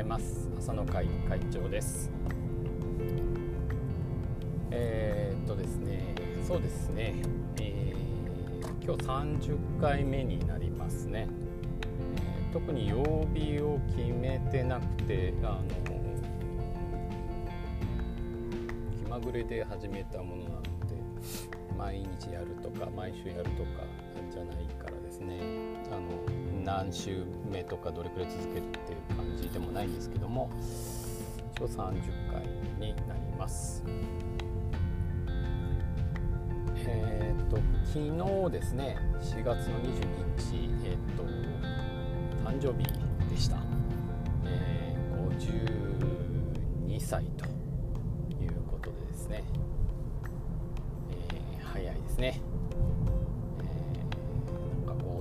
ざいます。朝の会会長です。えー、っとですねそうですね、えー、今日30回目になりますね、えー、特に曜日を決めてなくてあの気まぐれで始めたものなので毎日やるとか毎週やるとかじゃないからですね。あの何週目とかどれくらい続けるっていう感じでもないんですけども一応30回になります。えっ、ー、と昨日ですね4月の22日えっ、ー、と誕生日でした、えー、52歳ということでですね、えー、早いですね、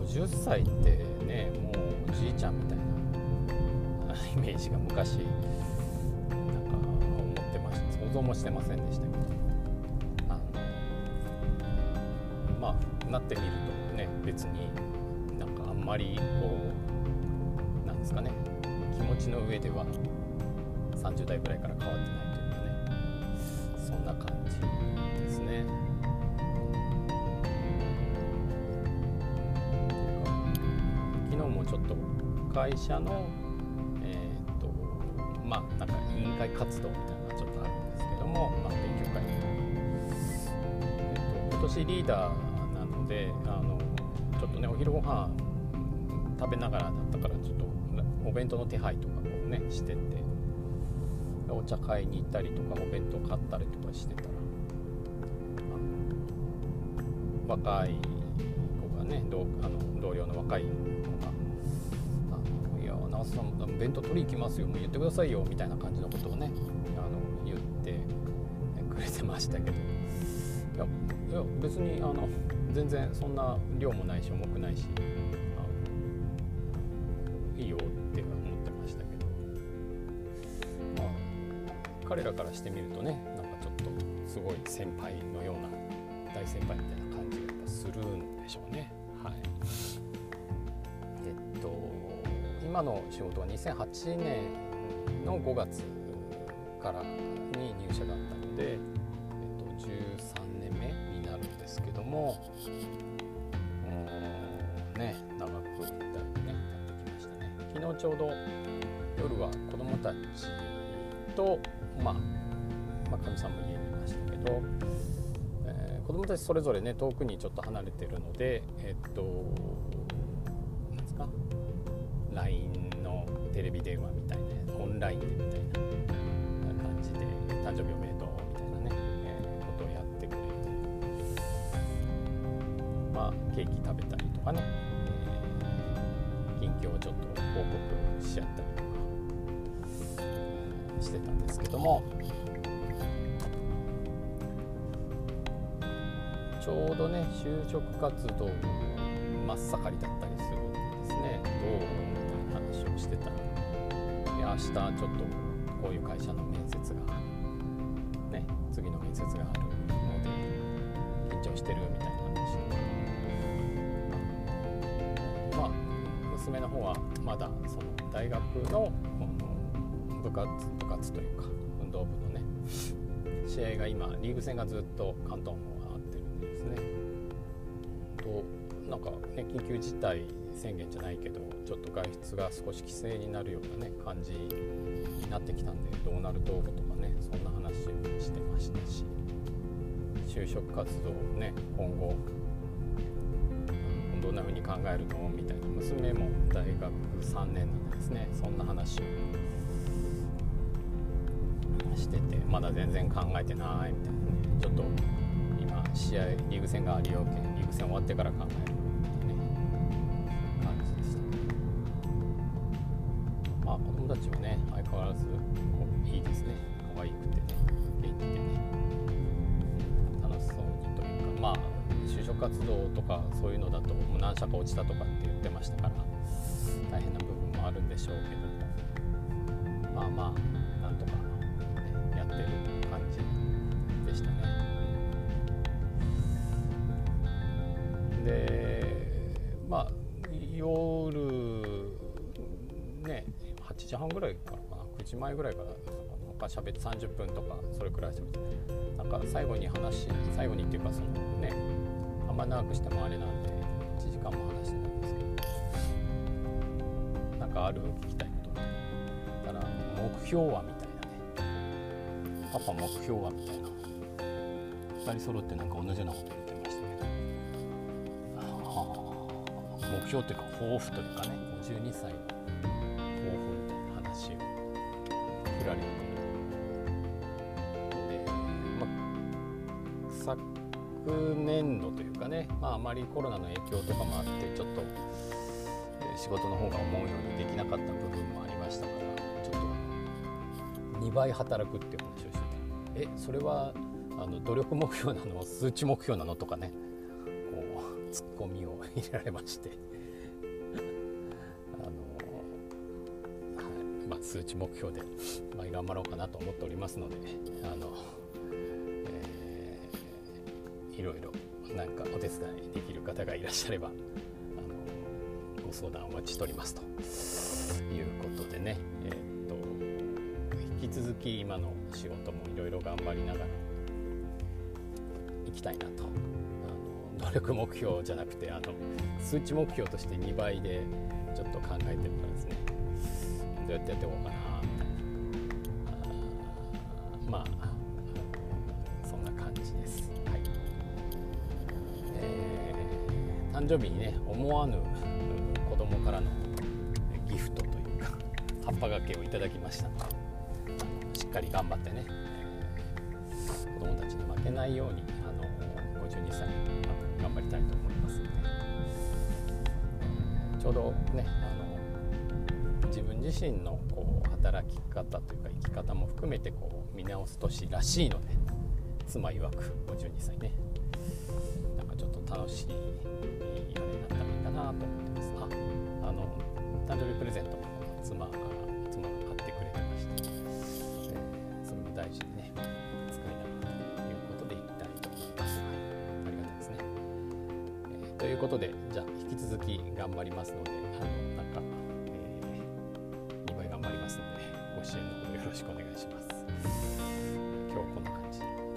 えー、なんか50歳ってねもうおじいちゃんみたいな イメージが昔なんか思ってました。想像もしてませんでしたけど。あのまあなってみるとね別になんかあんまりこうなんですかね気持ちの上では30代ぐらいから変わってない。もちょっと会社の、えーとまあ、なんか委員会活動みたいなのがちょっとあるんですけども、まあ、勉強会、えーと、今年リーダーなのであのちょっとねお昼ご飯食べながらだったからちょっとお弁当の手配とかこうねしててお茶買いに行ったりとかお弁当買ったりとかしてたら若い子がね同あの同僚の若い子が長瀬さん弁当取り行きますよ。もう言ってくださいよみたいな感じのことをねあの言ってくれてましたけど。いやいや別にあの全然そんな量もないし重くないしいいよって思ってましたけど、まあ、彼らからしてみるとねなんかちょっとすごい先輩のような大先輩みたいな感じがするんでしょうね。はい。今の仕事は2008年の5月からに入社だったので、えっと、13年目になるんですけどもね長くだいぶねやってきましたね。昨日ちょうど夜は子供たちとまあまあ、かみさんも家にいましたけど、えー、子供たちそれぞれね遠くにちょっと離れてるのでえっと LINE のテレビ電話みたいなオンラインでみたいな感じで誕生日おめでとうみたいなね、えー、ことをやってくれてまあケーキ食べたりとかね、えー、近況をちょっと報告しちゃったりとかしてたんですけどもちょうどね就職活動真っ盛りだったりするんでですねどうしてた。で明日ちょっとこういう会社の面接がね次の面接があるので緊張してるみたいな話。まあ娘の方はまだその大学の部活部活というか運動部のね試合が今リーグ戦がずっと関東の方があってるんでですね。となんかね緊急事態宣言じゃないけどちょっと外出が少し規制になるようなね感じになってきたんでどうなるととかねそんな話をしてましたし就職活動をね今後どんな風に考えるのみたいな娘も大学3年なんでですね。そんな話をしててまだ全然考えてないみたいなね。ちょっと今試合リーグ戦がありようけリーグ戦終わってから考える。子供たちはね相変わらずこういいですね。可愛くてね元気でね楽しそうにというかまあ就職活動とかそういうのだともう何社か落ちたとかって言ってましたから大変な部分もあるんでしょうけどまあまあなんとか、ね、やってる感じでしたね。でまあ夜ね時半ぐらいからかな9時前ぐらいからなんか喋って30分とかそれくらい喋ってなんか最後に話最後にっていうかそのねあんま長くしてもあれなんで。1時間も話してないんですけどなんかある聞きたいことだから目標はみたいなね。パパ目標はみたいな。2人揃ってなんか同じようなこと言ってましたけど。ああ目標というか抱負というかね。52歳のられてで、ま、昨年度というかね、まあ、あまりコロナの影響とかもあってちょっと仕事の方が思うようにできなかった部分もありましたからちょっと2倍働くっていう話をしてた。えそれはあの努力目標なの数値目標なのとかねこうツッコミを入れられまして。数値目標で、まあ、頑張ろうかなと思っておりますのであの、えーいろいろなんかお手伝いできる方がいらっしゃればあのご相談お待ちしておりますと。いうことでね、えーっと引き続き今の仕事もいろいろ頑張りながら行きたいなと。あの努力目標じゃなくてあの数値目標として2倍でちょっと考えてるからですね。どうやってやっていこうかなみたいな。あまあそんな感じです。はい、えー誕生日にね思わぬ子供からのギフトというか葉っぱがけをいただきました。のでしっかり頑張ってね、えー子供たちに負けないようにあの52歳頑張りたいと思いますので。ちょうどねあの自分自身のこう働き方というか生き方も含めてこう見直す年らしいので妻曰く52歳ね。なんかちょっと楽しいあれになったらいいかなと思ってます。ああの誕生日プレゼントも妻が妻が買ってくれてまして、えそれも大事にね使いながらということでいきたいと思います、はい、ありがたいですね、えーということでじゃあ引き続き頑張りますのであのなんか、ますのでご支援のほどよろしくお願いします。今日はこんな感じで。